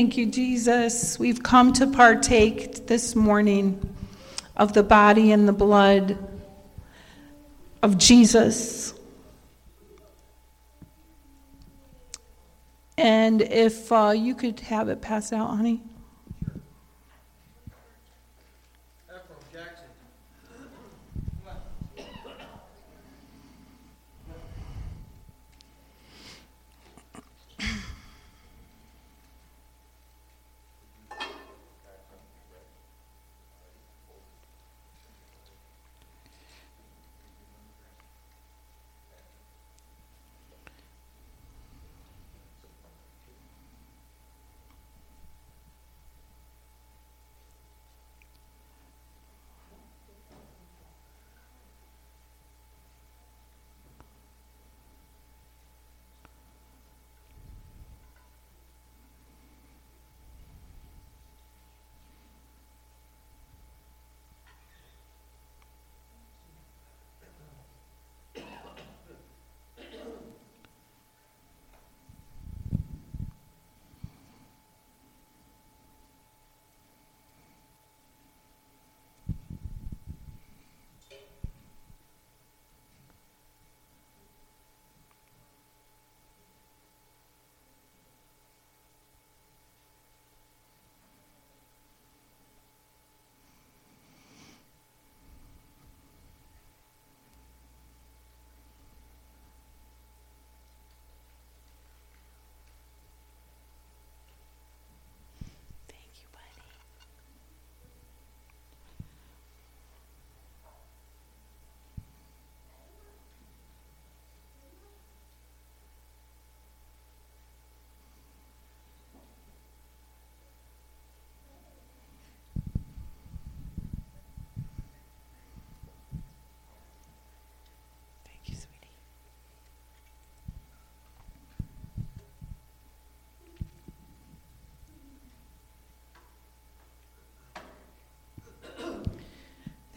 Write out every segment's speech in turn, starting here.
Thank you, Jesus. We've come to partake this morning of the body and the blood of Jesus. And if uh, you could have it passed out, honey.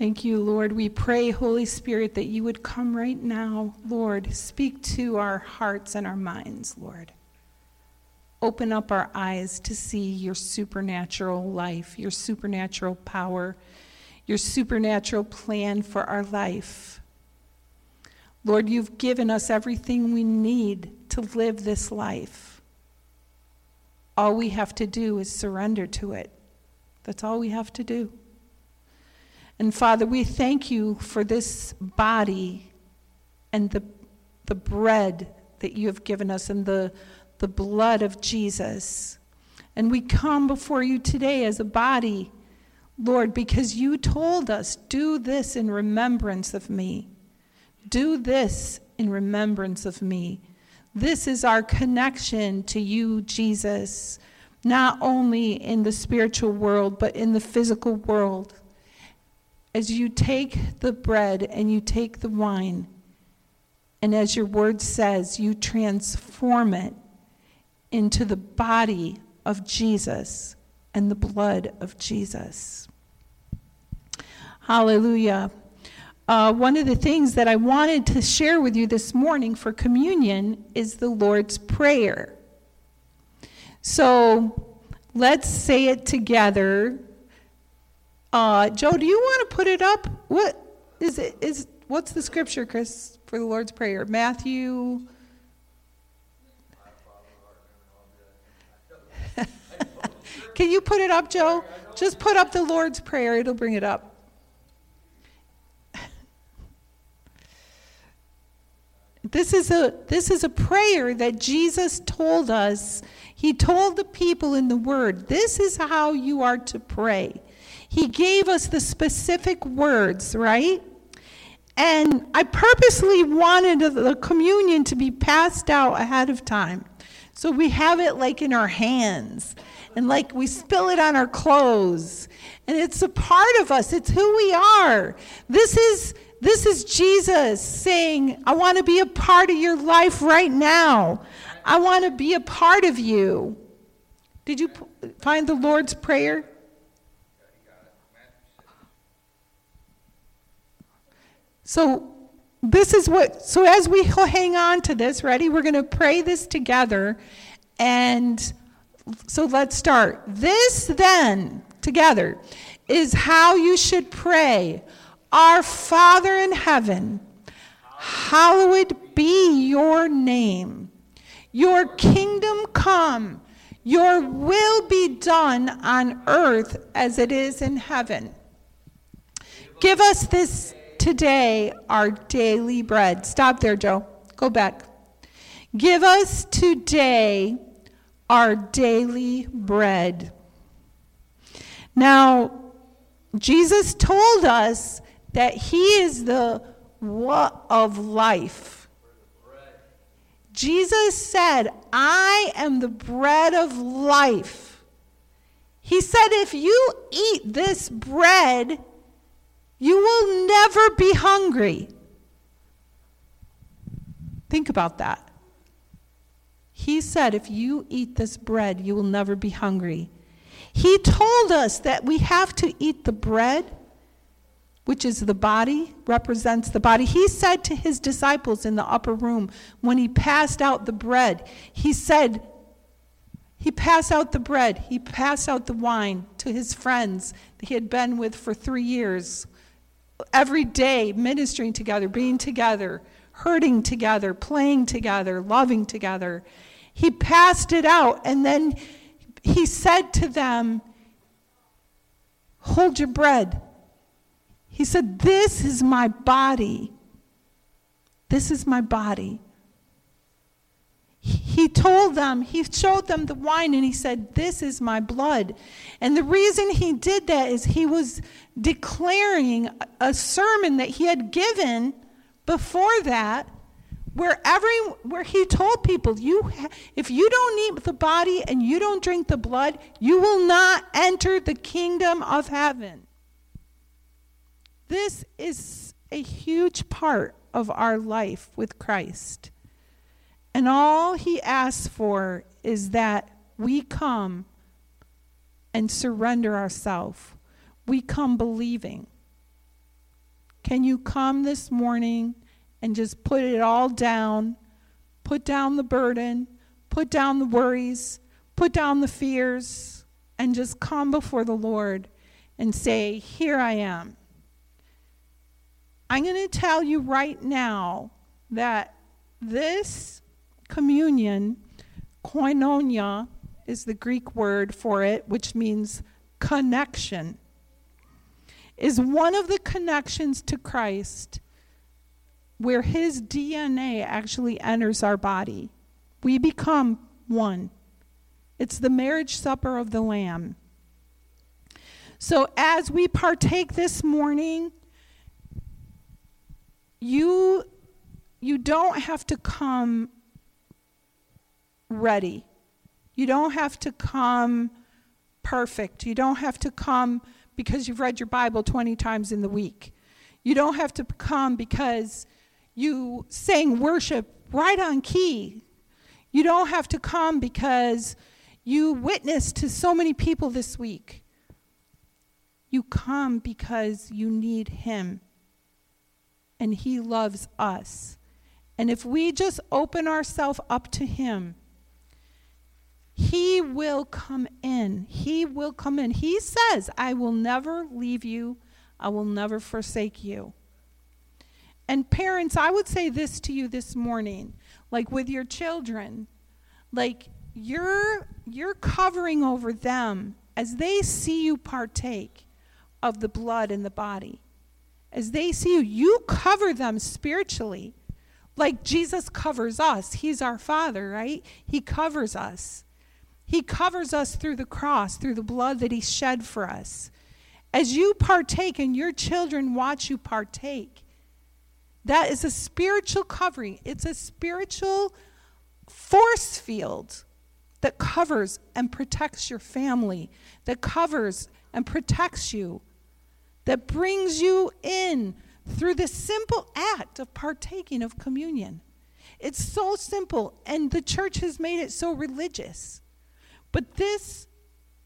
Thank you, Lord. We pray, Holy Spirit, that you would come right now, Lord. Speak to our hearts and our minds, Lord. Open up our eyes to see your supernatural life, your supernatural power, your supernatural plan for our life. Lord, you've given us everything we need to live this life. All we have to do is surrender to it. That's all we have to do. And Father, we thank you for this body and the, the bread that you have given us and the, the blood of Jesus. And we come before you today as a body, Lord, because you told us, do this in remembrance of me. Do this in remembrance of me. This is our connection to you, Jesus, not only in the spiritual world, but in the physical world as you take the bread and you take the wine, and as your word says, you transform it into the body of Jesus and the blood of Jesus. Hallelujah. Uh, one of the things that I wanted to share with you this morning for communion is the Lord's Prayer. So let's say it together uh, Joe, do you want to put it up? What is it? Is what's the scripture, Chris, for the Lord's Prayer? Matthew. Can you put it up, Joe? Just put up the Lord's Prayer. It'll bring it up. This is a this is a prayer that Jesus told us. He told the people in the word, this is how you are to pray. He gave us the specific words, right? And I purposely wanted the communion to be passed out ahead of time. So we have it like in our hands and like we spill it on our clothes. And it's a part of us. It's who we are. This is this is Jesus saying, I want to be a part of your life right now. I want to be a part of you. Did you find the Lord's Prayer? So this is what, so as we hang on to this, ready, we're going to pray this together. And So let's start. This then, together, is how you should pray Our Father in heaven, hallowed be your name. Your kingdom come, your will be done on earth as it is in heaven. Give us this today our daily bread. Stop there, Joe. Go back. Give us today our daily bread. Now, Jesus told us that He is the what of life. Jesus said, I am the bread of life. He said, if you eat this bread, you will never be hungry. Think about that. He said, If you eat this bread, you will never be hungry. He told us that we have to eat the bread, which is the body, represents the body. He said to his disciples in the upper room when he passed out the bread, He said, he passed out the bread, he passed out the wine to his friends that he had been with for three years, every day ministering together, being together, hurting together, playing together, loving together. He passed it out, and then he said to them, Hold your bread. He said, This is my body. This is my body. He told them, he showed them the wine, and he said, This is my blood. And the reason he did that is he was declaring a sermon that he had given before that where every where he told people you if you don't eat the body and you don't drink the blood you will not enter the kingdom of heaven this is a huge part of our life with Christ and all he asks for is that we come and surrender ourselves we come believing can you come this morning and just put it all down. Put down the burden, put down the worries, put down the fears, and just come before the Lord and say, Here I am. I'm going to tell you right now that this communion, koinonia, is the Greek word for it, which means connection, is one of the connections to Christ where his DNA actually enters our body. We become one. It's the marriage supper of the Lamb. So as we partake this morning, you you don't have to come ready. You don't have to come perfect. You don't have to come because you've read your Bible 20 times in the week. You don't have to come because you sang worship right on key. You don't have to come because you witnessed to so many people this week. You come because you need Him and He loves us. And if we just open ourselves up to Him, He will come in. He will come in. He says, I will never leave you, I will never forsake you. And parents, I would say this to you this morning, like with your children, like you're you're covering over them as they see you partake of the blood and the body. As they see you, you cover them spiritually. Like Jesus covers us. He's our Father, right? He covers us. He covers us through the cross, through the blood that He shed for us. As you partake and your children watch you partake, that is a spiritual covering, it's a spiritual force field that covers and protects your family, that covers and protects you, that brings you in through the simple act of partaking of communion. It's so simple, and the church has made it so religious. But this,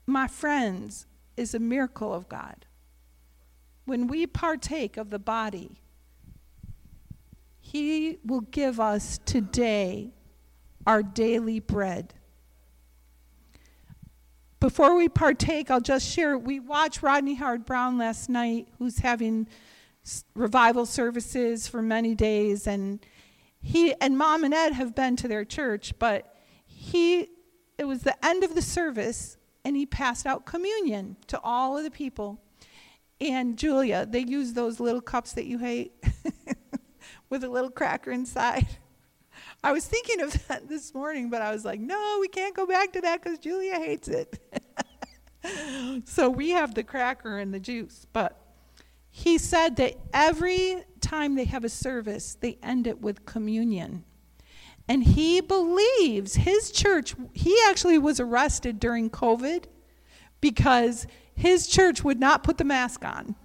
my friends, is a miracle of God. When we partake of the body, he will give us today our daily bread. before we partake, I'll just share. We watched Rodney Howard Browne last night, who's having revival services for many days, and he and Mom and Ed have been to their church, but he it was the end of the service, and he passed out communion to all of the people. And Julia, they use those little cups that you hate with a little cracker inside. I was thinking of that this morning, but I was like, no, we can't go back to that because Julia hates it. so we have the cracker and the juice. But he said that every time they have a service, they end it with communion. And he believes his church, he actually was arrested during COVID because his church would not put the mask on.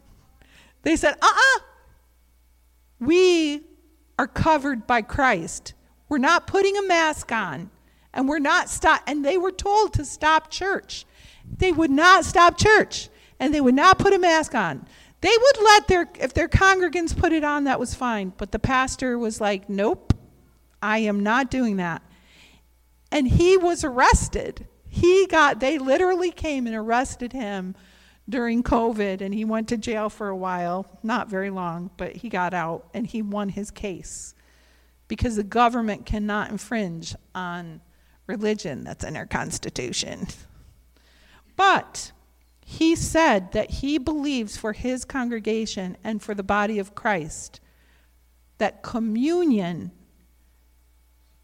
They said, uh uh-uh. uh we are covered by Christ. We're not putting a mask on. And we're not stop and they were told to stop church. They would not stop church and they would not put a mask on. They would let their if their congregants put it on that was fine, but the pastor was like, "Nope. I am not doing that." And he was arrested. He got they literally came and arrested him during COVID and he went to jail for a while, not very long, but he got out and he won his case because the government cannot infringe on religion that's in our Constitution. But he said that he believes for his congregation and for the body of Christ that communion,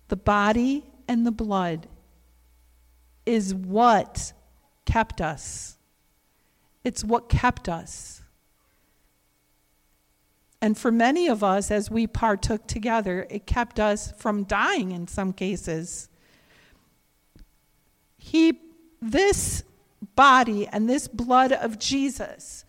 the body and the blood, is what kept us. It's what kept us. And for many of us, as we partook together, it kept us from dying in some cases. He, this body and this blood of Jesus,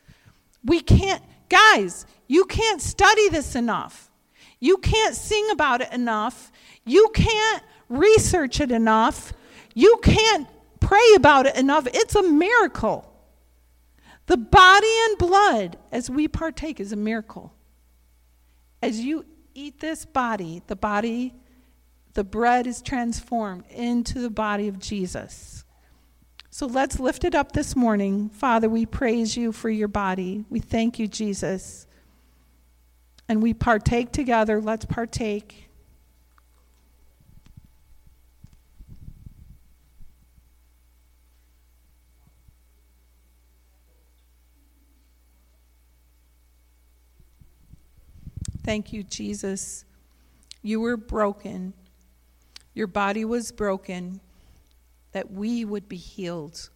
we can't, guys, you can't study this enough. You can't sing about it enough. You can't research it enough. You can't pray about it enough. It's a miracle. The body and blood, as we partake, is a miracle. As you eat this body, the body, the bread is transformed into the body of Jesus. So let's lift it up this morning. Father, we praise you for your body. We thank you, Jesus. And we partake together. Let's partake. Thank you, Jesus. You were broken. Your body was broken that we would be healed.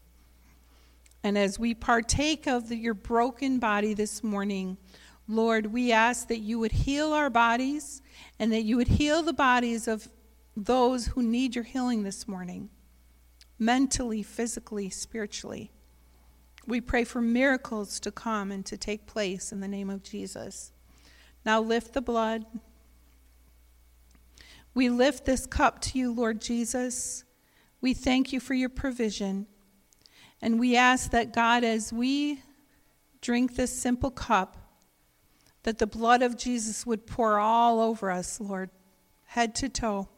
And as we partake of the, your broken body this morning, Lord, we ask that you would heal our bodies and that you would heal the bodies of those who need your healing this morning, mentally, physically, spiritually. We pray for miracles to come and to take place in the name of Jesus. Now lift the blood. We lift this cup to you, Lord Jesus. We thank you for your provision. And we ask that, God, as we drink this simple cup, that the blood of Jesus would pour all over us, Lord, head to toe.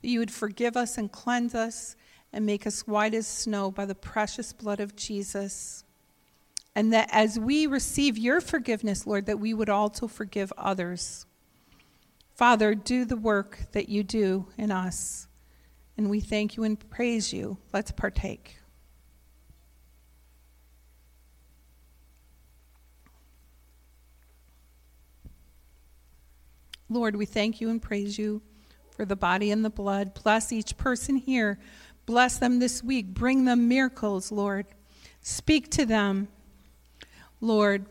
That you would forgive us and cleanse us and make us white as snow by the precious blood of Jesus. And that as we receive your forgiveness, Lord, that we would also forgive others. Father, do the work that you do in us. And we thank you and praise you. Let's partake. Lord, we thank you and praise you for the body and the blood. Bless each person here. Bless them this week. Bring them miracles, Lord. Speak to them. Lord,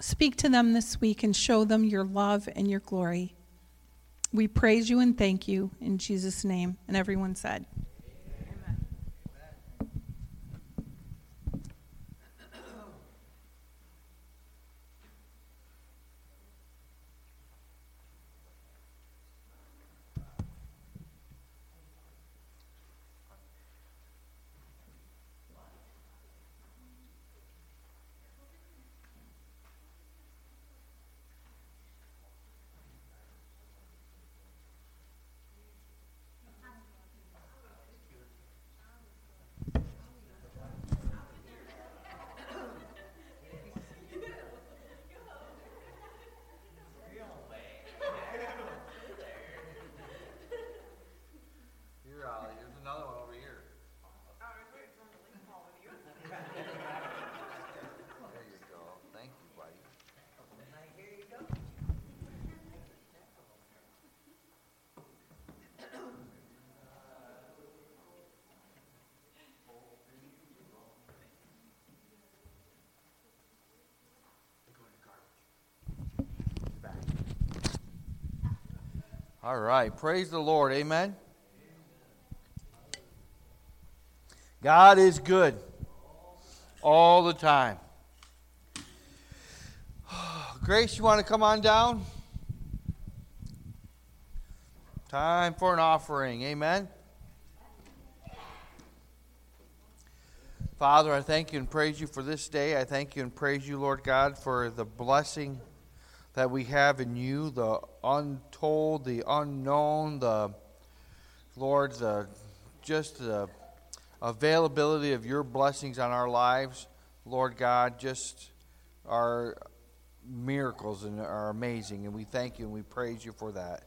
speak to them this week and show them your love and your glory. We praise you and thank you in Jesus' name. And everyone said, All right. Praise the Lord. Amen. God is good all the time. Grace, you want to come on down? Time for an offering. Amen. Father, I thank you and praise you for this day. I thank you and praise you, Lord God, for the blessing that we have in you, the untold, the unknown, the Lord, the just the availability of your blessings on our lives, Lord God, just our miracles and are amazing. And we thank you and we praise you for that.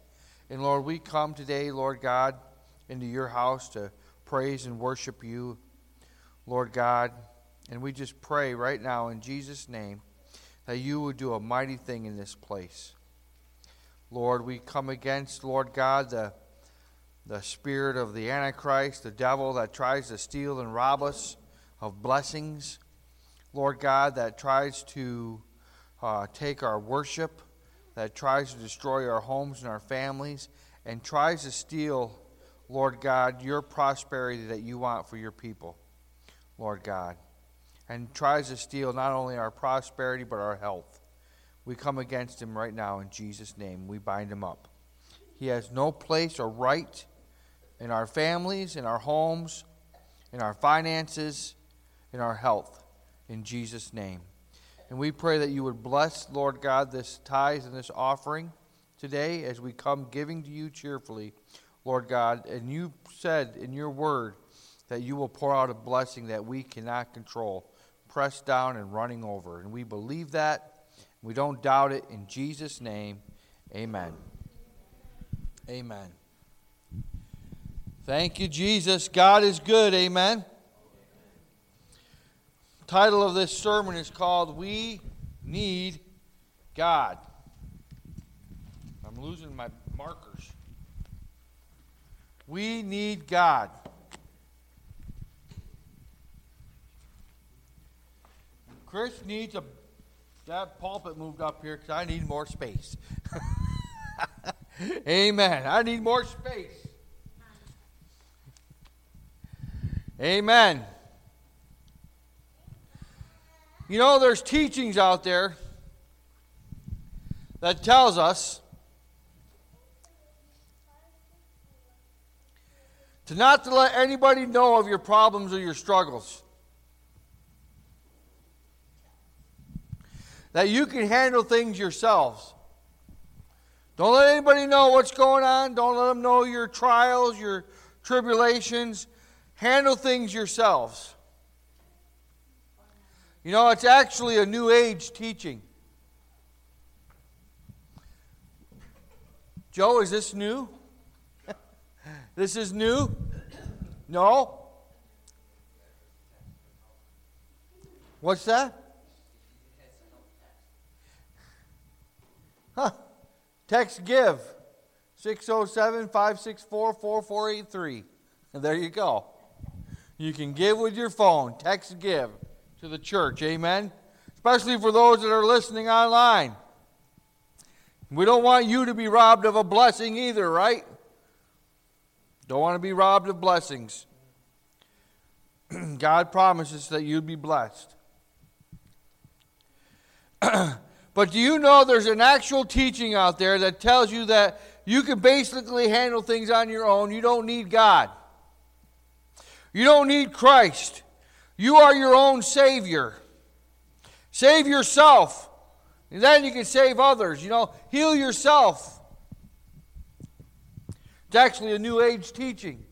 And Lord, we come today, Lord God, into your house to praise and worship you, Lord God. And we just pray right now in Jesus' name that you would do a mighty thing in this place. Lord, we come against, Lord God, the, the spirit of the Antichrist, the devil that tries to steal and rob us of blessings. Lord God, that tries to uh, take our worship, that tries to destroy our homes and our families, and tries to steal, Lord God, your prosperity that you want for your people, Lord God and tries to steal not only our prosperity but our health. We come against him right now in Jesus' name. We bind him up. He has no place or right in our families, in our homes, in our finances, in our health, in Jesus' name. And we pray that you would bless, Lord God, this tithe and this offering today as we come giving to you cheerfully, Lord God. And you said in your word that you will pour out a blessing that we cannot control pressed down and running over. And we believe that. We don't doubt it. In Jesus' name, amen. Amen. Thank you, Jesus. God is good. Amen. Title of this sermon is called We Need God. I'm losing my markers. We need God. Chris needs a that pulpit moved up here because I need more space. Amen. I need more space. Amen. You know, there's teachings out there that tells us to not to let anybody know of your problems or your struggles. That you can handle things yourselves. Don't let anybody know what's going on. Don't let them know your trials, your tribulations. Handle things yourselves. You know, it's actually a new age teaching. Joe, is this new? this is new? No? What's that? Huh. Text give 607 564 4483. And there you go. You can give with your phone. Text give to the church. Amen. Especially for those that are listening online. We don't want you to be robbed of a blessing either, right? Don't want to be robbed of blessings. God promises that you'd be blessed. But do you know there's an actual teaching out there that tells you that you can basically handle things on your own? You don't need God. You don't need Christ. You are your own Savior. Save yourself. And then you can save others. You know, heal yourself. It's actually a New Age teaching.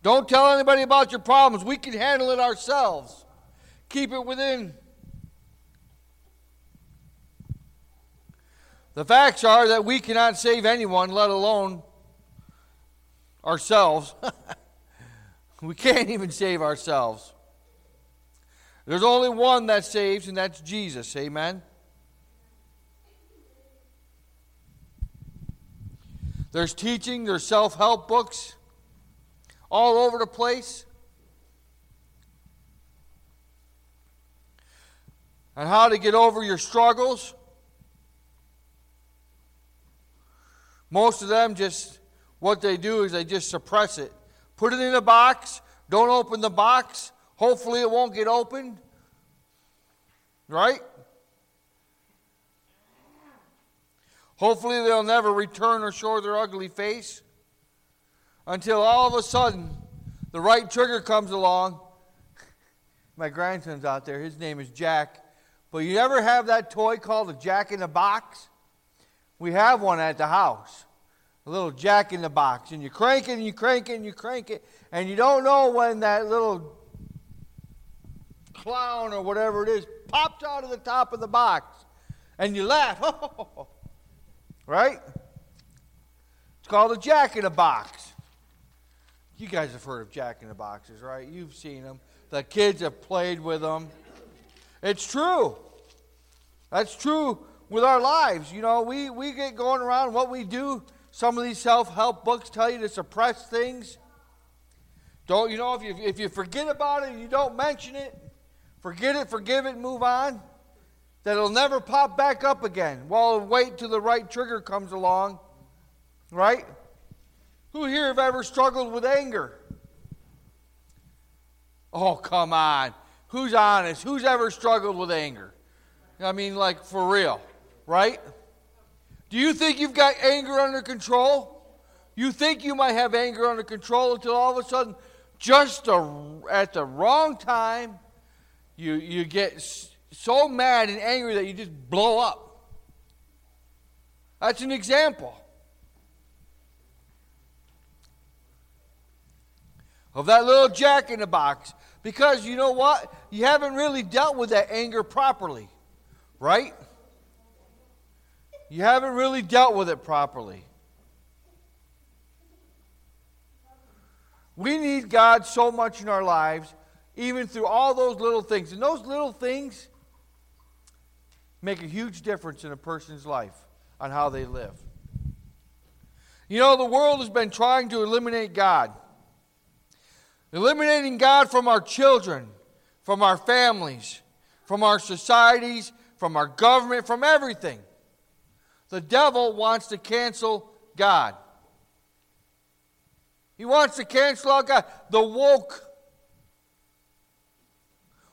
Don't tell anybody about your problems. We can handle it ourselves. Keep it within The facts are that we cannot save anyone, let alone ourselves. we can't even save ourselves. There's only one that saves, and that's Jesus. Amen. There's teaching, there's self help books all over the place. On how to get over your struggles Most of them just, what they do is they just suppress it. Put it in a box, don't open the box. Hopefully, it won't get opened. Right? Hopefully, they'll never return or show their ugly face until all of a sudden the right trigger comes along. My grandson's out there. His name is Jack. But you ever have that toy called a Jack in the Box? We have one at the house. A little Jack in the Box. And you crank it and you crank it and you crank it. And you don't know when that little clown or whatever it is pops out of the top of the box. And you laugh. right? It's called a Jack in the Box. You guys have heard of Jack in the Boxes, right? You've seen them. The kids have played with them. It's true. That's true with our lives. You know, we, we get going around what we do. Some of these self help books tell you to suppress things. Don't, you know, if you, if you forget about it you don't mention it, forget it, forgive it, move on, that it'll never pop back up again. Well, wait till the right trigger comes along, right? Who here have ever struggled with anger? Oh, come on. Who's honest? Who's ever struggled with anger? I mean, like for real, right? Do you think you've got anger under control? You think you might have anger under control until all of a sudden, just a, at the wrong time, you, you get so mad and angry that you just blow up. That's an example. Of that little jack in the box because you know what? You haven't really dealt with that anger properly, right? You haven't really dealt with it properly. We need God so much in our lives, even through all those little things. And those little things make a huge difference in a person's life on how they live. You know, the world has been trying to eliminate God. Eliminating God from our children, from our families, from our societies, from our government, from everything. The devil wants to cancel God. He wants to cancel out God. The woke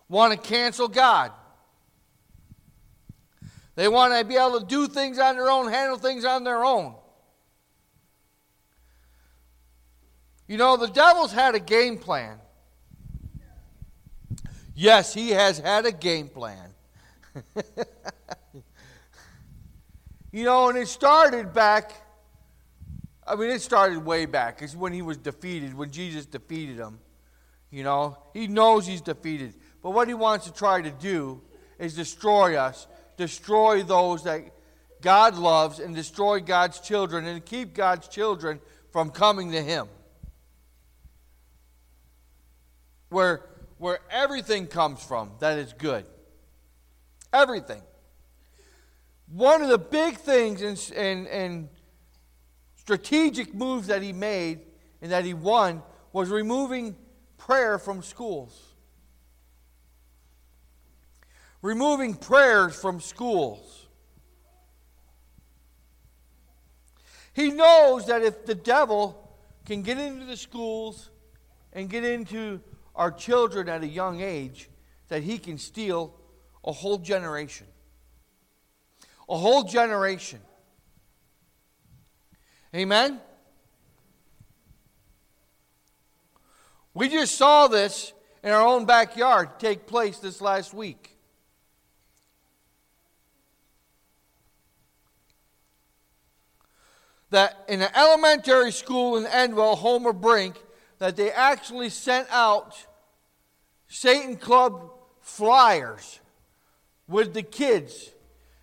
want to cancel God. They want to be able to do things on their own, handle things on their own. You know, the devil's had a game plan. Yes, he has had a game plan. you know, and it started back, I mean, it started way back. It's when he was defeated, when Jesus defeated him. You know, he knows he's defeated. But what he wants to try to do is destroy us, destroy those that God loves, and destroy God's children, and keep God's children from coming to him where, where everything comes from that is good. Everything. One of the big things and, and, and strategic moves that he made and that he won was removing prayer from schools. Removing prayers from schools. He knows that if the devil can get into the schools and get into our children at a young age that he can steal a whole generation. A whole generation. Amen? We just saw this in our own backyard take place this last week. That in an elementary school in Endwell, Homer Brink, that they actually sent out Satan Club flyers with the kids.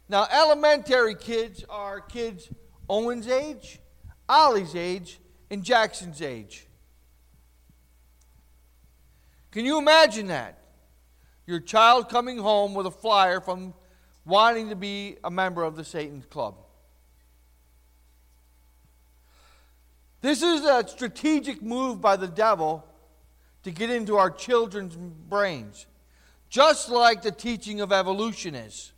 Now, elementary kids are kids Owen's age, Ollie's age, and Jackson's age. Can you imagine that? Your child coming home with a flyer from wanting to be a member of the Satan Club. This is a strategic move by the devil to get into our children's brains, just like the teaching of evolution is.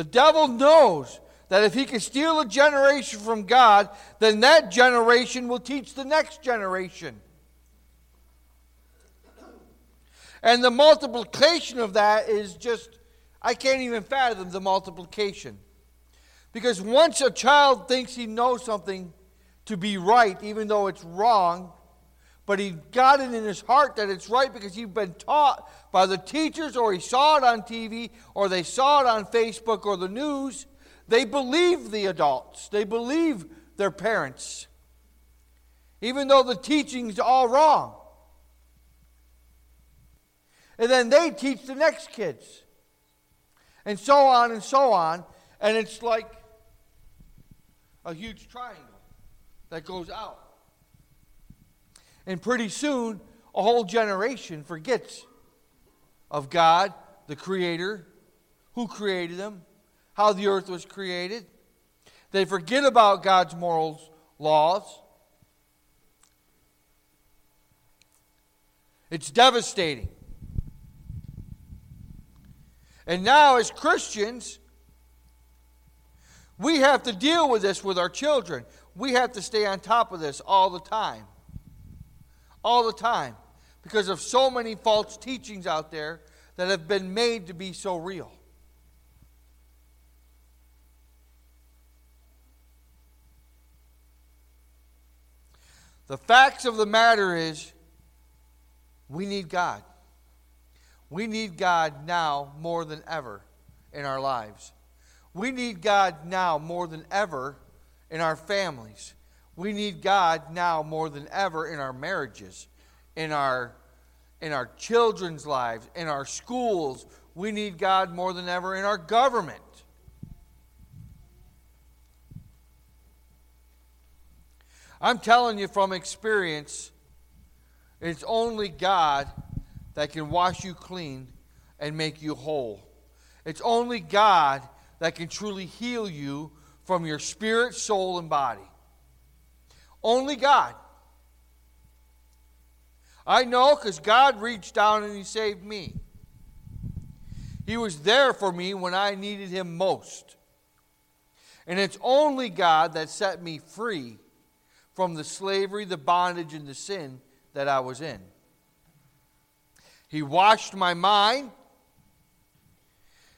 The devil knows that if he can steal a generation from God, then that generation will teach the next generation. And the multiplication of that is just, I can't even fathom the multiplication. Because once a child thinks he knows something to be right, even though it's wrong, but he got it in his heart that it's right because he's been taught by the teachers, or he saw it on TV, or they saw it on Facebook or the news, they believe the adults. They believe their parents, even though the teaching's all wrong. And then they teach the next kids, and so on and so on. And it's like a huge triangle that goes out. And pretty soon, a whole generation forgets of God, the Creator, who created them, how the earth was created. They forget about God's morals, laws. It's devastating. And now, as Christians, we have to deal with this with our children. We have to stay on top of this all the time. All the time. Because of so many false teachings out there that have been made to be so real. The facts of the matter is we need God. We need God now more than ever in our lives. We need God now more than ever in our families. We need God now more than ever in our marriages, in our in our children's lives, in our schools. We need God more than ever in our government. I'm telling you from experience, it's only God that can wash you clean and make you whole. It's only God that can truly heal you from your spirit, soul, and body. Only God. I know because God reached down and He saved me. He was there for me when I needed Him most. And it's only God that set me free from the slavery, the bondage, and the sin that I was in. He washed my mind.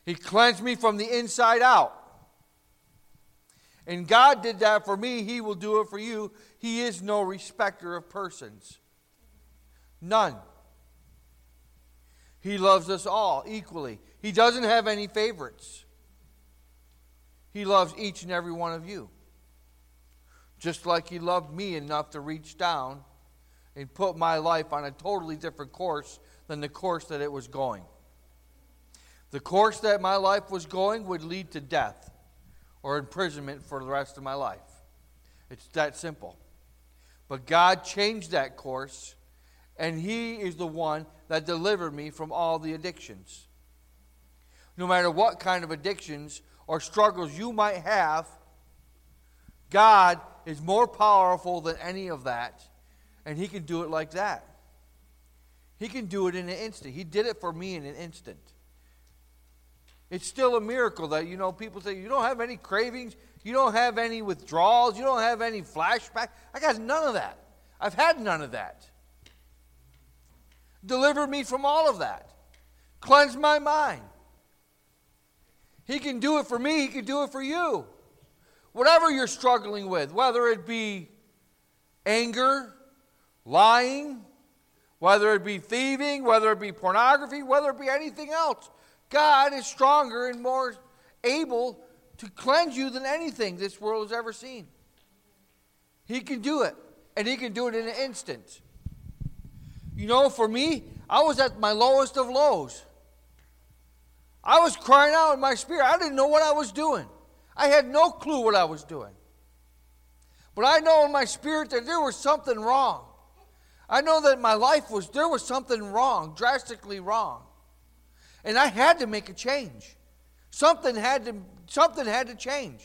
He cleansed me from the inside out. And God did that for me. He will do it for you. He is no respecter of persons. None. He loves us all equally. He doesn't have any favorites. He loves each and every one of you. Just like He loved me enough to reach down and put my life on a totally different course than the course that it was going. The course that my life was going would lead to death or imprisonment for the rest of my life. It's that simple. But God changed that course, and He is the one that delivered me from all the addictions. No matter what kind of addictions or struggles you might have, God is more powerful than any of that, and He can do it like that. He can do it in an instant. He did it for me in an instant. It's still a miracle that, you know, people say, you don't have any cravings, you don't have any withdrawals, you don't have any flashback. I got none of that. I've had none of that. Deliver me from all of that. Cleanse my mind. He can do it for me, He can do it for you. Whatever you're struggling with, whether it be anger, lying, whether it be thieving, whether it be pornography, whether it be anything else. God is stronger and more able to cleanse you than anything this world has ever seen. He can do it, and He can do it in an instant. You know, for me, I was at my lowest of lows. I was crying out in my spirit. I didn't know what I was doing. I had no clue what I was doing. But I know in my spirit that there was something wrong. I know that my life was, there was something wrong, drastically wrong. And I had to make a change. Something had to, something had to change.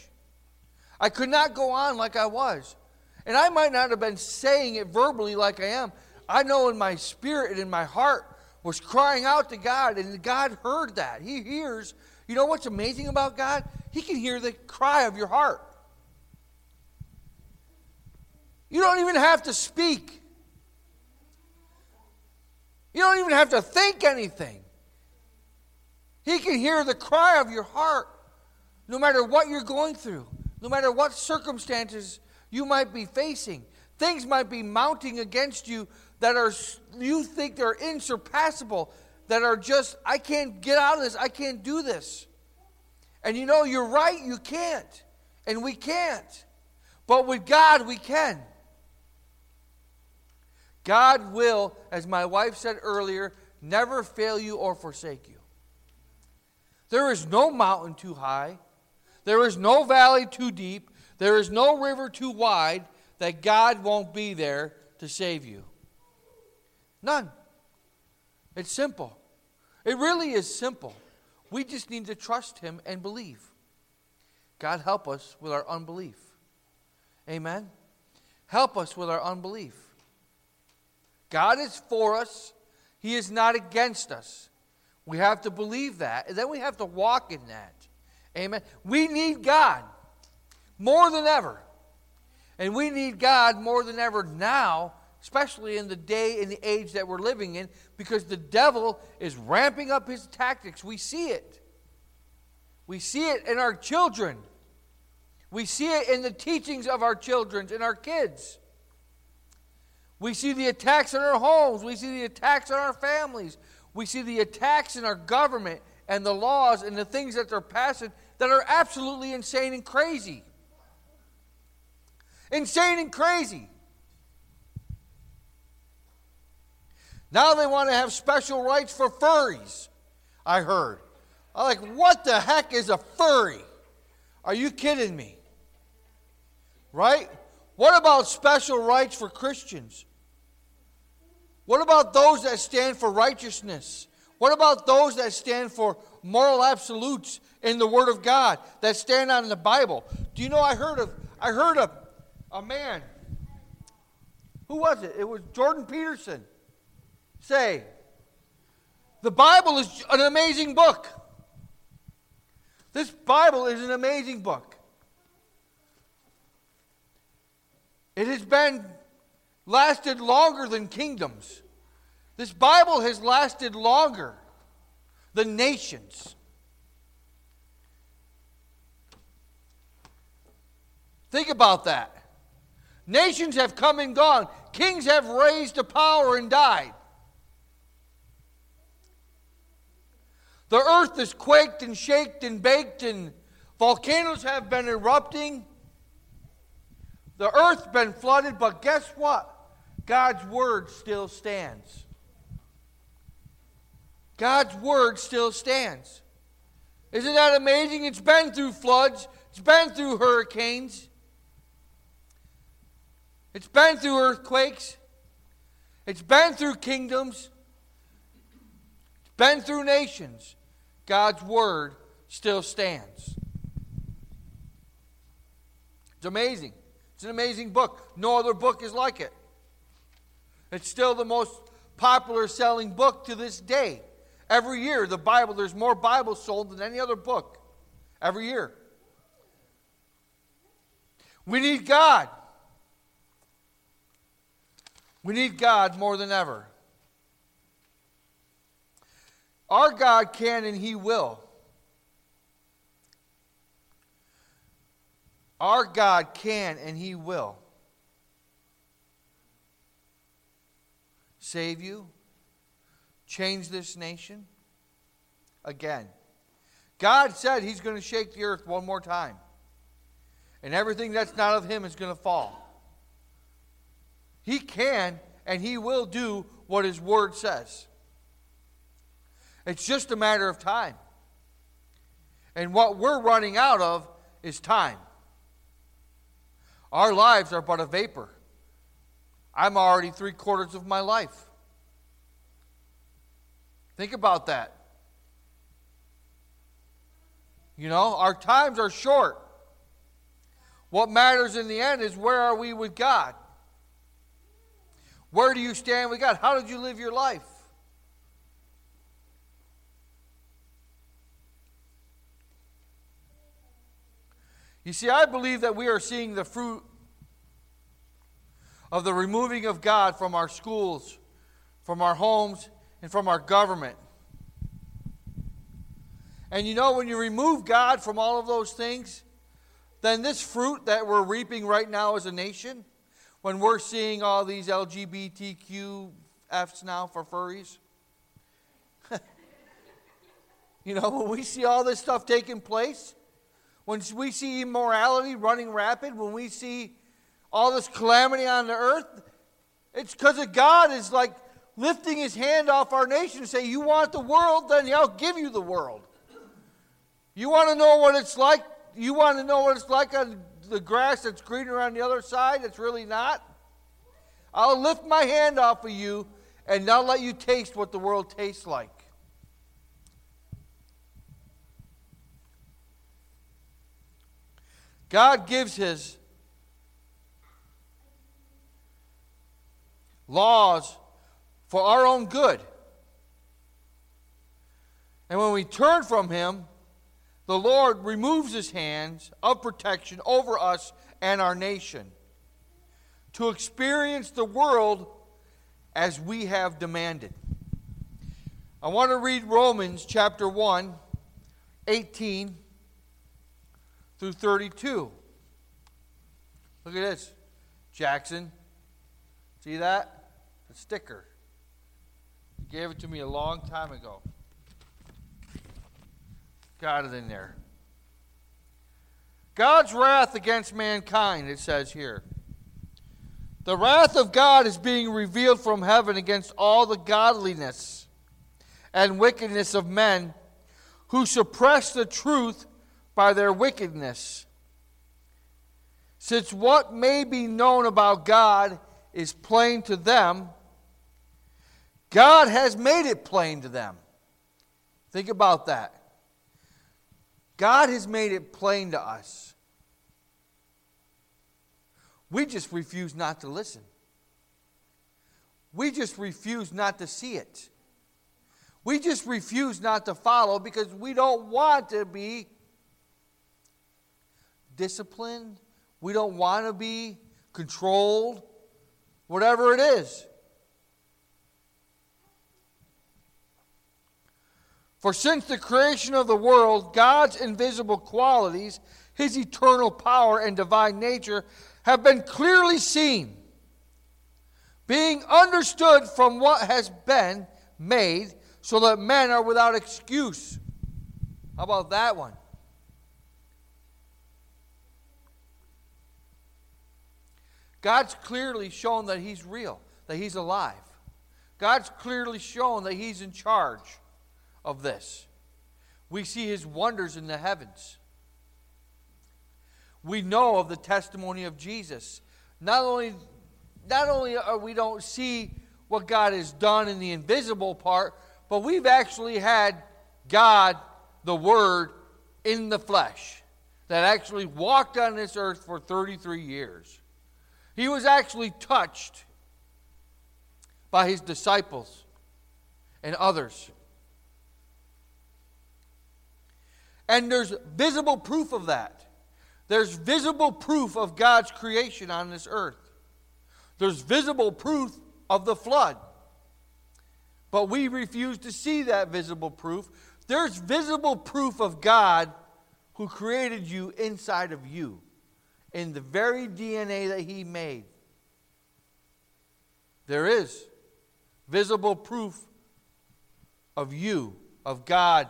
I could not go on like I was. And I might not have been saying it verbally like I am. I know in my spirit and in my heart was crying out to God, and God heard that. He hears You know what's amazing about God? He can hear the cry of your heart. You don't even have to speak. You don't even have to think anything. He can hear the cry of your heart no matter what you're going through, no matter what circumstances you might be facing. Things might be mounting against you that are you think they're insurpassable, that are just I can't get out of this, I can't do this. And you know you're right, you can't. And we can't. But with God we can. God will, as my wife said earlier, never fail you or forsake you. There is no mountain too high, there is no valley too deep, there is no river too wide that God won't be there to save you. None. It's simple. It really is simple. We just need to trust Him and believe. God, help us with our unbelief. Amen. Help us with our unbelief. God is for us, He is not against us. We have to believe that, and then we have to walk in that. Amen. We need God more than ever. And we need God more than ever now, especially in the day and the age that we're living in, because the devil is ramping up his tactics. We see it. We see it in our children. We see it in the teachings of our children and our kids. We see the attacks on our homes. We see the attacks on our families. We see the attacks in our government and the laws and the things that they're passing that are absolutely insane and crazy. Insane and crazy. Now they want to have special rights for furries, I heard. I'm like, what the heck is a furry? Are you kidding me? Right? What about special rights for Christians? What about those that stand for righteousness? What about those that stand for moral absolutes in the Word of God, that stand out in the Bible? Do you know I heard of I heard of a man. Who was it? It was Jordan Peterson. Say, the Bible is an amazing book. This Bible is an amazing book. It has been lasted longer than kingdoms. This Bible has lasted longer than nations. Think about that. Nations have come and gone, kings have raised to power and died. The earth is quaked and shaked and baked, and volcanoes have been erupting. The earth's been flooded, but guess what? God's word still stands. God's word still stands. Isn't that amazing? It's been through floods, it's been through hurricanes, it's been through earthquakes, it's been through kingdoms, it's been through nations. God's word still stands. It's amazing. It's an amazing book. No other book is like it. It's still the most popular selling book to this day. Every year, the Bible, there's more Bibles sold than any other book. Every year. We need God. We need God more than ever. Our God can and He will. Our God can and He will. save you, change this nation? Again, God said He's going to shake the earth one more time, and everything that's not of Him is going to fall. He can and He will do what His Word says. It's just a matter of time. And what we're running out of is time. Our lives are but a vapor. I'm already three quarters of my life. Think about that. You know, our times are short. What matters in the end is where are we with God? Where do you stand with God? How did you live your life? You see, I believe that we are seeing the fruit of the removing of God from our schools, from our homes, and from our government. And you know, when you remove God from all of those things, then this fruit that we're reaping right now as a nation, when we're seeing all these LGBTQ F's now for furries, you know, when we see all this stuff taking place, when we see immorality running rapid, when we see all this calamity on the earth, it's because of God is like lifting his hand off our nation and say, You want the world, then I'll give you the world. You want to know what it's like? You want to know what it's like on the grass that's greener on the other side? It's really not. I'll lift my hand off of you and not let you taste what the world tastes like. God gives his laws for our own good. And when we turn from him, the Lord removes his hands of protection over us and our nation to experience the world as we have demanded. I want to read Romans chapter 1, 18 through 32. Look at this. Jackson, see that? The sticker. He gave it to me a long time ago. Got it in there. God's wrath against mankind, it says here. The wrath of God is being revealed from heaven against all the godliness and wickedness of men who suppress the truth by their wickedness. Since what may be known about God is plain to them, God has made it plain to them. Think about that. God has made it plain to us. We just refuse not to listen. We just refuse not to see it. We just refuse not to follow because we don't want to be disciplined. We don't want to be controlled. Whatever it is. For since the creation of the world, God's invisible qualities, his eternal power and divine nature, have been clearly seen, being understood from what has been made, so that men are without excuse. How about that one? God's clearly shown that He's real, that He's alive. God's clearly shown that He's in charge of this. We see his wonders in the heavens. We know of the testimony of Jesus. Not only, not only are we don't see what God has done in the invisible part, but we've actually had God, the Word, in the flesh that actually walked on this earth for 33 years. He was actually touched by his disciples and others. And there's visible proof of that. There's visible proof of God's creation on this earth. There's visible proof of the flood. But we refuse to see that visible proof. There's visible proof of God who created you inside of you, in the very DNA that He made. There is visible proof of you, of God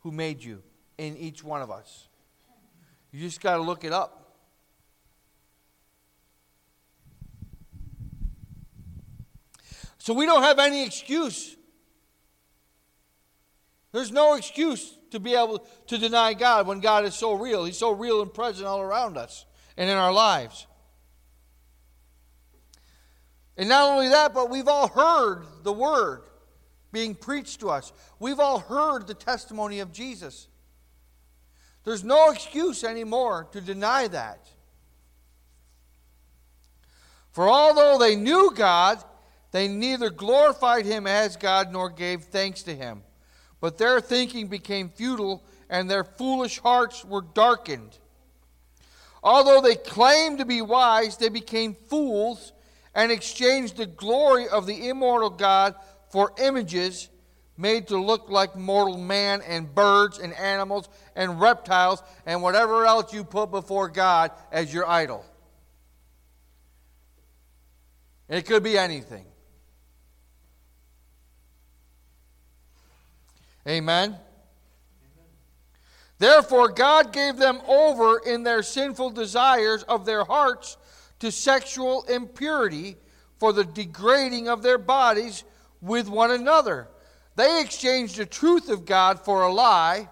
who made you in each one of us. You just got to look it up. So we don't have any excuse. There's no excuse to be able to deny God when God is so real. He's so real and present all around us and in our lives. And not only that, but we've all heard the word being preached to us. We've all heard the testimony of Jesus. There's no excuse anymore to deny that. For although they knew God, they neither glorified him as God nor gave thanks to him. But their thinking became futile, and their foolish hearts were darkened. Although they claimed to be wise, they became fools and exchanged the glory of the immortal God for images made to look like mortal man and birds and animals and reptiles and whatever else you put before God as your idol. It could be anything. Amen. Therefore, God gave them over in their sinful desires of their hearts to sexual impurity for the degrading of their bodies with one another. They exchanged the truth of God for a lie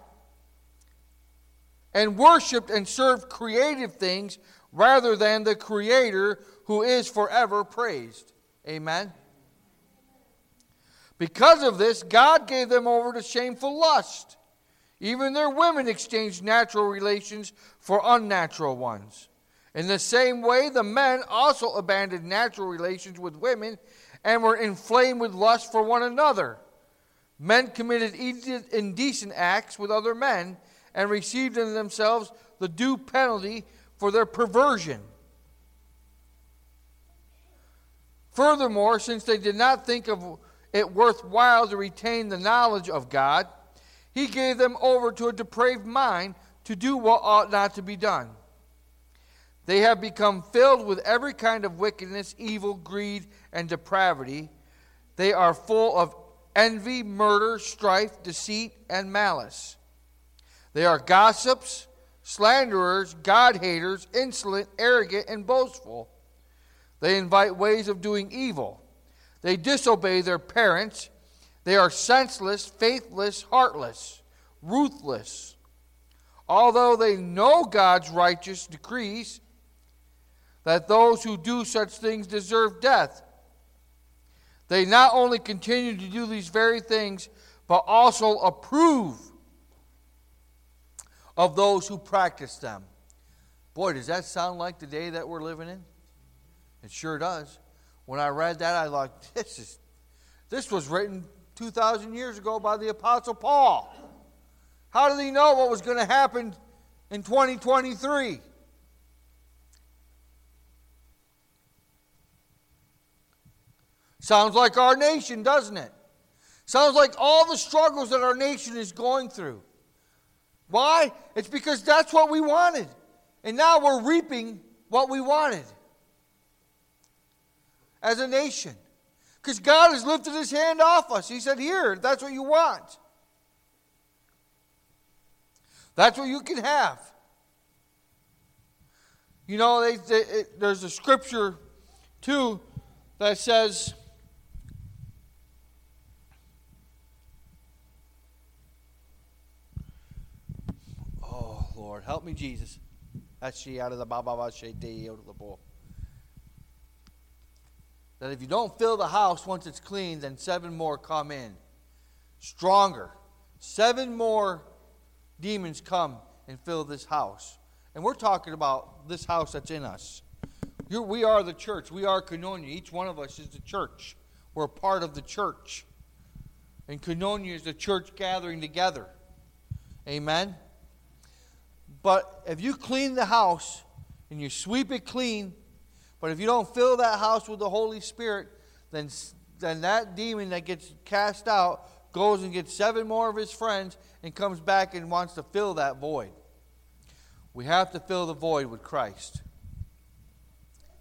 and worshiped and served creative things rather than the Creator who is forever praised. Amen. Because of this, God gave them over to shameful lust. Even their women exchanged natural relations for unnatural ones. In the same way, the men also abandoned natural relations with women and were inflamed with lust for one another. Men committed indecent acts with other men and received in themselves the due penalty for their perversion. Furthermore, since they did not think of it worthwhile to retain the knowledge of God, he gave them over to a depraved mind to do what ought not to be done. They have become filled with every kind of wickedness, evil, greed, and depravity. They are full of envy, murder, strife, deceit, and malice. They are gossips, slanderers, God haters, insolent, arrogant, and boastful. They invite ways of doing evil. They disobey their parents. They are senseless, faithless, heartless, ruthless. Although they know God's righteous decrees that those who do such things deserve death, they not only continue to do these very things, but also approve of those who practice them. Boy, does that sound like the day that we're living in? It sure does. When I read that, I thought, this is this was written 2,000 years ago by the Apostle Paul. How did he know what was going to happen in 2023? Sounds like our nation, doesn't it? Sounds like all the struggles that our nation is going through. Why? It's because that's what we wanted. And now we're reaping what we wanted as a nation. Because God has lifted his hand off us. He said, Here, that's what you want. That's what you can have. You know, they, they, it, there's a scripture, too, that says, Oh, Lord, help me, Jesus. That's she out of the Baba out of the bull that if you don't fill the house once it's clean, then seven more come in. Stronger. Seven more demons come and fill this house. And we're talking about this house that's in us. You're, we are the church. We are Koinonia. Each one of us is the church. We're part of the church. And Koinonia is the church gathering together. Amen? But if you clean the house and you sweep it clean, but if you don't fill that house with the Holy Spirit, then, then that demon that gets cast out goes and gets seven more of his friends and comes back and wants to fill that void. We have to fill the void with Christ.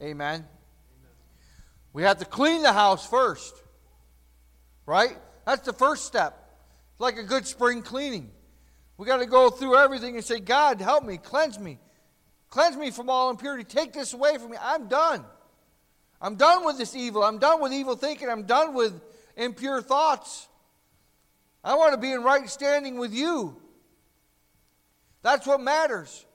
Amen. Amen. We have to clean the house first. Right? That's the first step. It's like a good spring cleaning. We got to go through everything and say, God, help me, cleanse me. Cleanse me from all impurity. Take this away from me. I'm done. I'm done with this evil. I'm done with evil thinking. I'm done with impure thoughts. I want to be in right standing with you. That's what matters.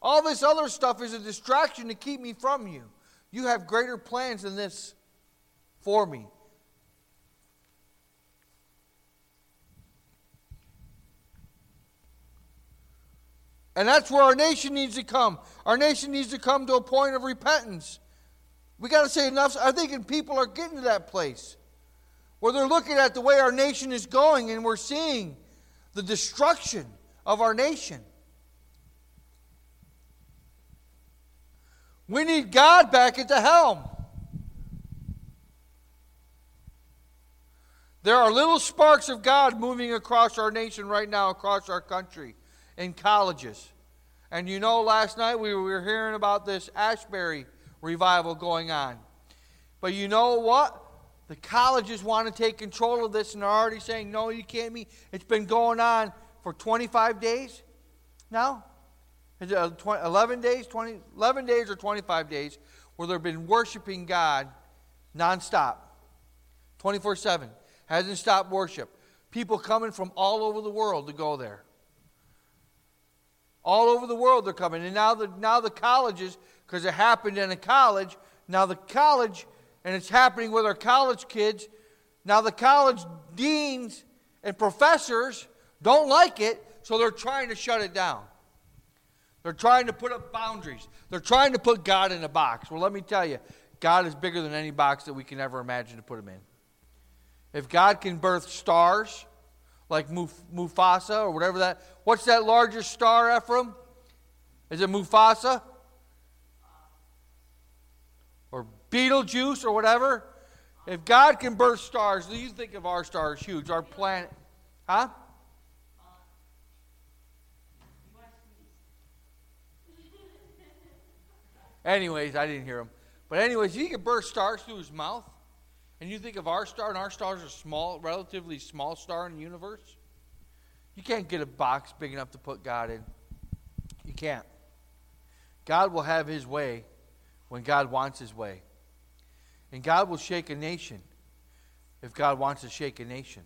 All this other stuff is a distraction to keep me from you. You have greater plans than this for me. And that's where our nation needs to come. Our nation needs to come to a point of repentance. We got to say enough. I think people are getting to that place where they're looking at the way our nation is going and we're seeing the destruction of our nation. We need God back at the helm. There are little sparks of God moving across our nation right now, across our country, in colleges. And you know, last night we were hearing about this Asbury revival going on. But you know what? The colleges want to take control of this and are already saying, no, you can't meet. It's been going on for 25 days now. It uh, 11 days, 20, 11 days or 25 days where they've been worshiping God nonstop, 24 7 hasn't stopped worship. People coming from all over the world to go there. All over the world they're coming. And now the, now the colleges, because it happened in a college, now the college, and it's happening with our college kids, now the college deans and professors don't like it, so they're trying to shut it down. They're trying to put up boundaries. They're trying to put God in a box. Well, let me tell you, God is bigger than any box that we can ever imagine to put him in. If God can birth stars, like Mufasa or whatever that, what's that largest star, Ephraim? Is it Mufasa? Or Betelgeuse or whatever? If God can birth stars, do you think of our star huge? Our planet, huh? Anyways, I didn't hear him. But anyways, he can burst stars through his mouth. And you think of our star, and our star is a small, relatively small star in the universe. You can't get a box big enough to put God in. You can't. God will have his way when God wants his way. And God will shake a nation if God wants to shake a nation.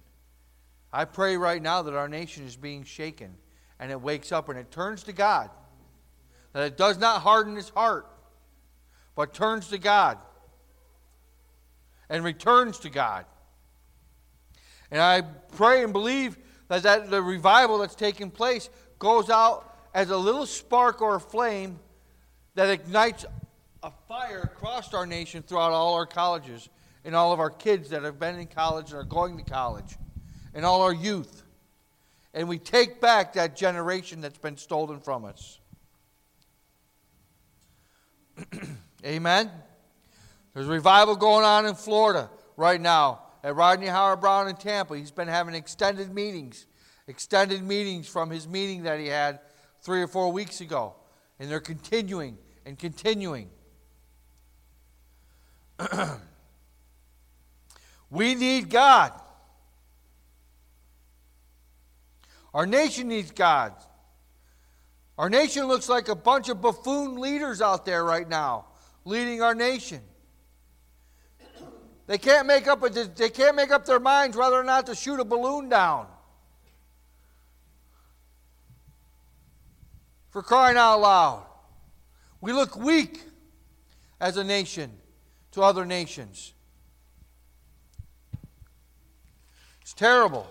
I pray right now that our nation is being shaken and it wakes up and it turns to God. That it does not harden its heart, but turns to God and returns to God. And I pray and believe that, that the revival that's taking place goes out as a little spark or a flame that ignites a fire across our nation throughout all our colleges and all of our kids that have been in college and are going to college and all our youth. And we take back that generation that's been stolen from us. Amen. There's revival going on in Florida right now at Rodney Howard Browne in Tampa. He's been having extended meetings, extended meetings from his meeting that he had three or four weeks ago. And they're continuing and continuing. we need God. Our nation needs God. Our nation looks like a bunch of buffoon leaders out there right now leading our nation. They can't make up a, they can't make up their minds whether or not to shoot a balloon down. For crying out loud. We look weak as a nation to other nations. It's terrible.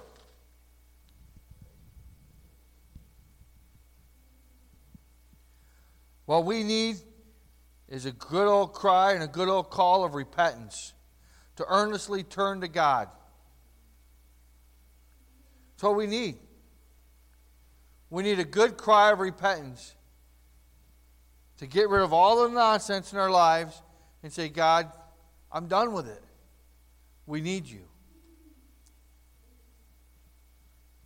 What we need is a good old cry and a good old call of repentance to earnestly turn to God. That's what we need. We need a good cry of repentance to get rid of all the nonsense in our lives and say, God, I'm done with it. We need you.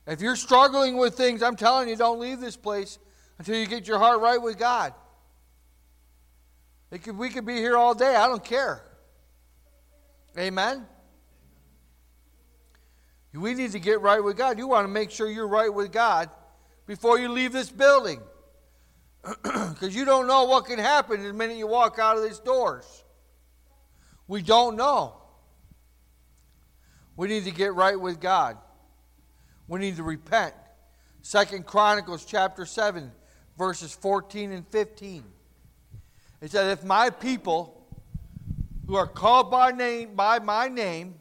If you're struggling with things, I'm telling you, don't leave this place until you get your heart right with God. Could, we could be here all day. I don't care. Amen? We need to get right with God. You want to make sure you're right with God before you leave this building. Because you don't know what can happen the minute you walk out of these doors. We don't know. We need to get right with God. We need to repent. Second Chronicles chapter 7, verses 14 and 15. It said, If my people who are called by name by my name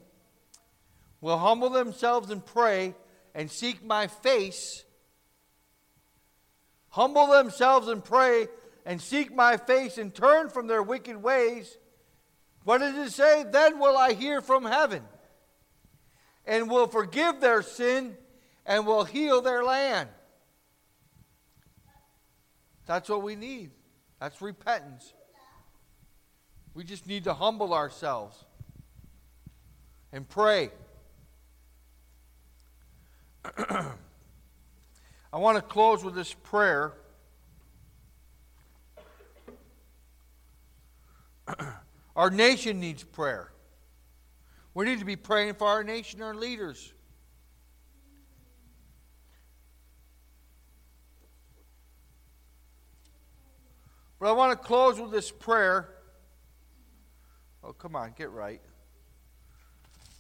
will humble themselves and pray and seek my face. Humble themselves and pray and seek my face and turn from their wicked ways. What does it say? Then will i hear from heaven and will forgive their sin and will heal their land. That's what we need. That's repentance We just need to humble ourselves and pray. I want to close with this prayer. our nation needs prayer. We need to be praying for our nation, our leaders. But I want to close with this prayer. Oh, come on, get right.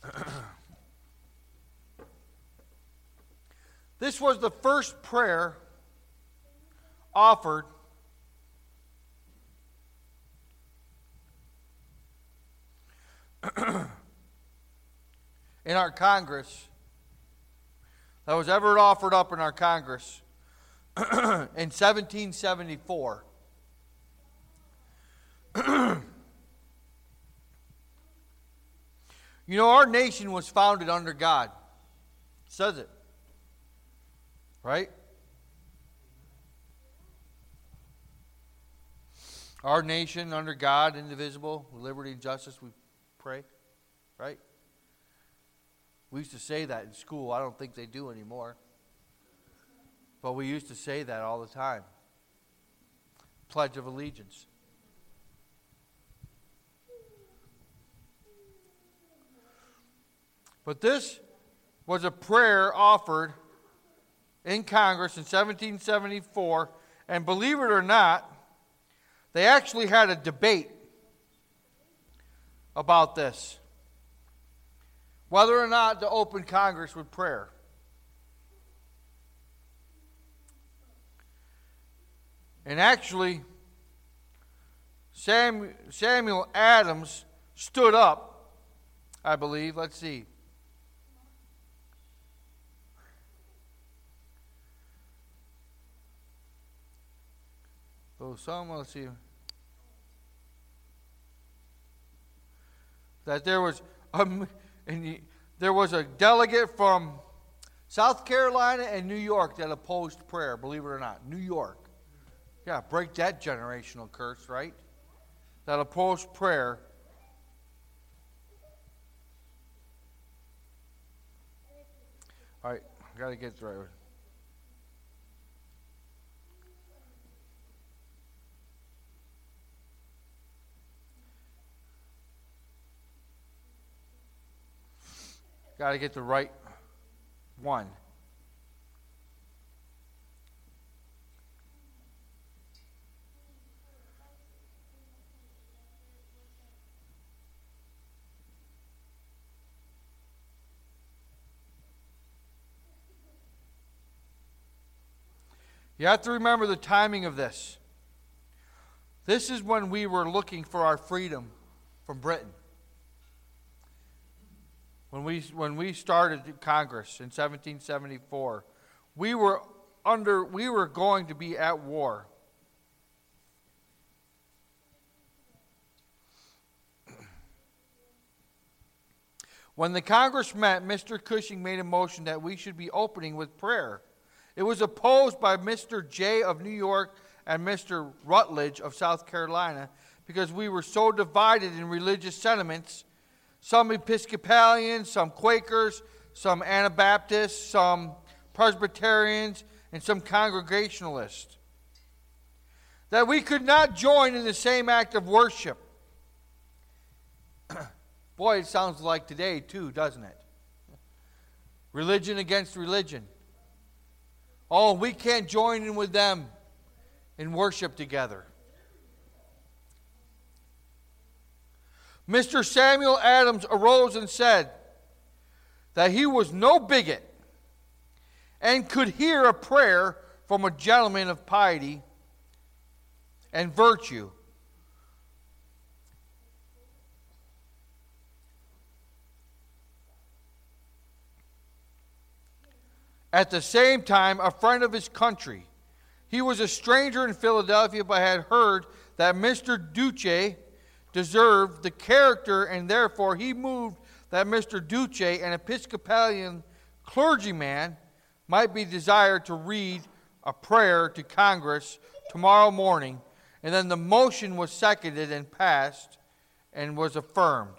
this was the first prayer offered in our Congress that was ever offered up in our Congress in 1774. you know, our nation was founded under God. It says it. Right? Our nation under God, indivisible, liberty and justice, we pray. Right? We used to say that in school. I don't think they do anymore. But we used to say that all the time. Pledge of Allegiance. But this was a prayer offered in Congress in 1774, and believe it or not, they actually had a debate about this whether or not to open Congress with prayer. And actually, Samuel Adams stood up, I believe. Let's see. So some, let's see. That there was a, and there was a delegate from South Carolina and New York that opposed prayer, believe it or not. New York. Yeah, break that generational curse, right? That opposed prayer. All right, got to get the Got to get the right one. You have to remember the timing of this. This is when we were looking for our freedom from Britain. When we, when we started Congress in 1774, we were under we were going to be at war. When the Congress met, Mr. Cushing made a motion that we should be opening with prayer. It was opposed by Mr. Jay of New York and Mr. Rutledge of South Carolina because we were so divided in religious sentiments some Episcopalians, some Quakers, some Anabaptists, some Presbyterians, and some Congregationalists. That we could not join in the same act of worship. Boy, it sounds like today, too, doesn't it? Religion against religion. Oh, we can't join in with them in worship together. Mr. Samuel Adams arose and said that he was no bigot and could hear a prayer from a gentleman of piety and virtue. At the same time, a friend of his country. He was a stranger in Philadelphia, but had heard that Mr. Duché deserved the character, and therefore he moved that Mr. Duché, an Episcopalian clergyman, might be desired to read a prayer to Congress tomorrow morning. And then the motion was seconded and passed and was affirmed.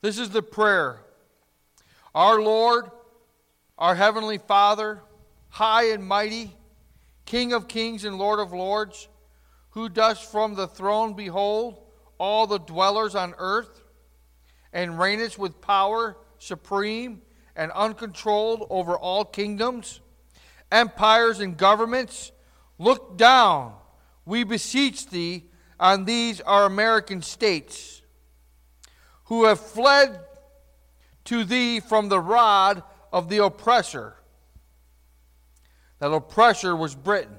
This is the prayer. Our Lord, our Heavenly Father, high and mighty, King of kings and Lord of lords, who dost from the throne behold all the dwellers on earth, and reignest with power supreme and uncontrolled over all kingdoms, empires, and governments, look down, we beseech thee, on these our American states, who have fled to thee from the rod of the oppressor. That oppressor was Britain.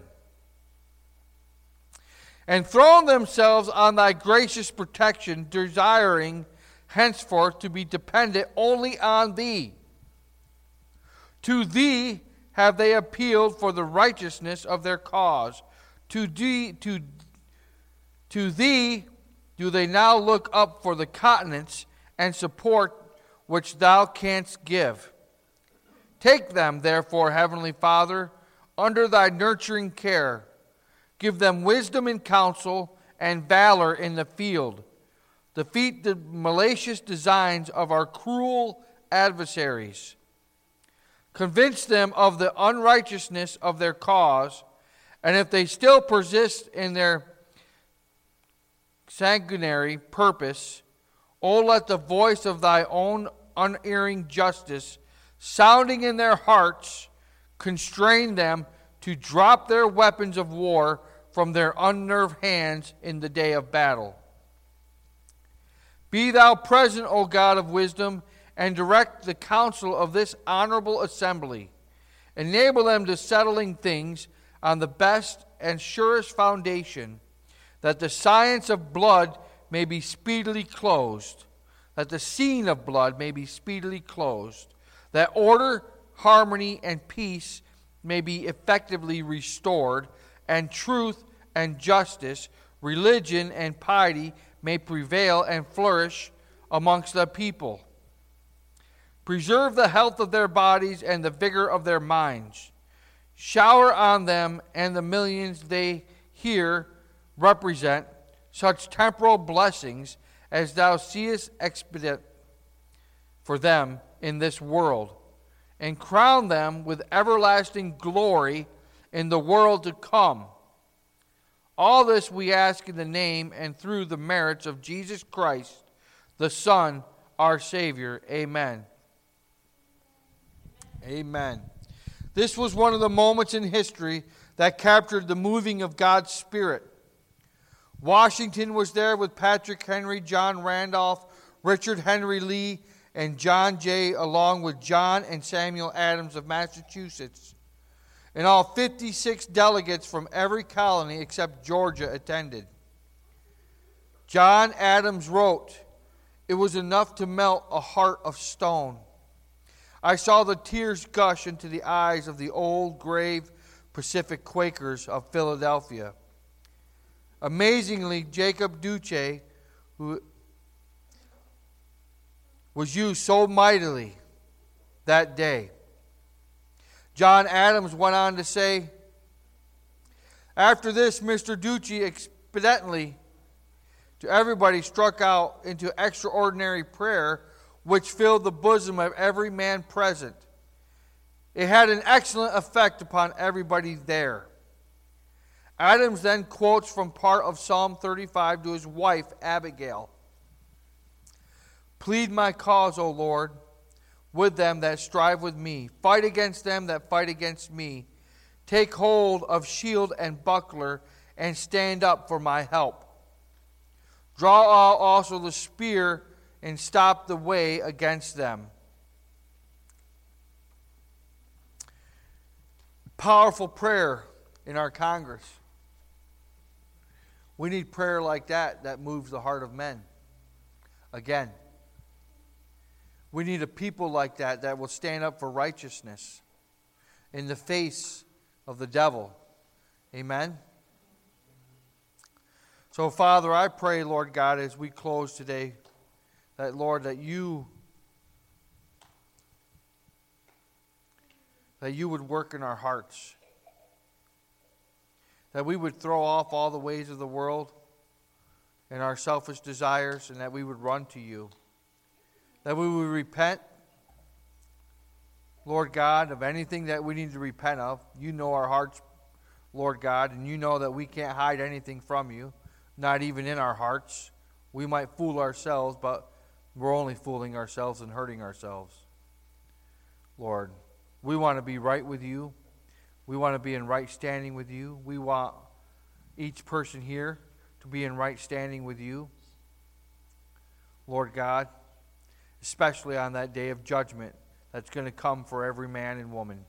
And thrown themselves on thy gracious protection, desiring henceforth to be dependent only on thee. To thee have they appealed for the righteousness of their cause. To thee, to, to thee do they now look up for the continence and support which thou canst give. Take them, therefore, Heavenly Father, under thy nurturing care. Give them wisdom in counsel and valor in the field defeat the malicious designs of our cruel adversaries, convince them of the unrighteousness of their cause, and if they still persist in their sanguinary purpose, O let the voice of thy own unerring justice, sounding in their hearts, constrain them to drop their weapons of war from their unnerved hands in the day of battle. Be thou present, O God of wisdom, and direct the counsel of this honorable assembly. Enable them to settling things on the best and surest foundation, that the science of blood may be speedily closed, that the scene of blood may be speedily closed, that order, harmony, and peace may be effectively restored, and truth and justice, religion and piety may prevail and flourish amongst the people. Preserve the health of their bodies and the vigor of their minds. Shower on them and the millions they here represent such temporal blessings as thou seest expedient for them in this world, and crown them with everlasting glory in the world to come. All this we ask in the name and through the merits of Jesus Christ, the Son, our Savior. Amen. Amen. This was one of the moments in history that captured the moving of God's Spirit. Washington was there with Patrick Henry, John Randolph, Richard Henry Lee, and John Jay, along with John and Samuel Adams of Massachusetts. And all 56 delegates from every colony except Georgia attended. John Adams wrote, It was enough to melt a heart of stone. I saw the tears gush into the eyes of the old, grave Pacific Quakers of Philadelphia. Amazingly, Jacob Duché, who was used so mightily that day. John Adams went on to say, After this, Mr. Duché expediently to everybody struck out into extraordinary prayer, which filled the bosom of every man present. It had an excellent effect upon everybody there. Adams then quotes from part of Psalm 35 to his wife, Abigail Plead my cause, O Lord with them that strive with me. Fight against them that fight against me. Take hold of shield and buckler and stand up for my help. Draw also the spear and stop the way against them. Powerful prayer in our Congress. We need prayer like that that moves the heart of men. Again. We need a people like that that will stand up for righteousness in the face of the devil. Amen. So, Father, I pray, Lord God, as we close today, that, Lord, that you that you would work in our hearts, that we would throw off all the ways of the world and our selfish desires, and that we would run to you, that we would repent. Lord God, of anything that we need to repent of. You know our hearts, Lord God, and you know that we can't hide anything from you, not even in our hearts. We might fool ourselves, but we're only fooling ourselves and hurting ourselves. Lord, we want to be right with you. We want to be in right standing with you. We want each person here to be in right standing with you. Lord God, especially on that day of judgment that's going to come for every man and woman.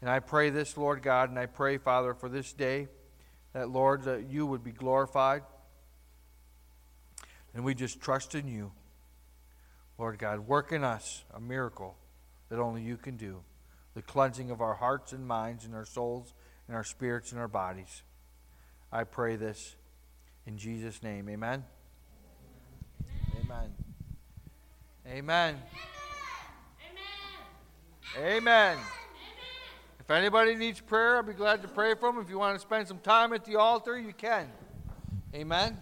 And I pray this, Lord God, and I pray, Father, for this day that, Lord, that you would be glorified. And we just trust in you. Lord God, work in us a miracle that only you can do the cleansing of our hearts and minds and our souls and our spirits and our bodies. I pray this in Jesus' name. Amen. Amen. Amen. Amen. If anybody needs prayer, I'll be glad to pray for them. If you want to spend some time at the altar, you can. Amen.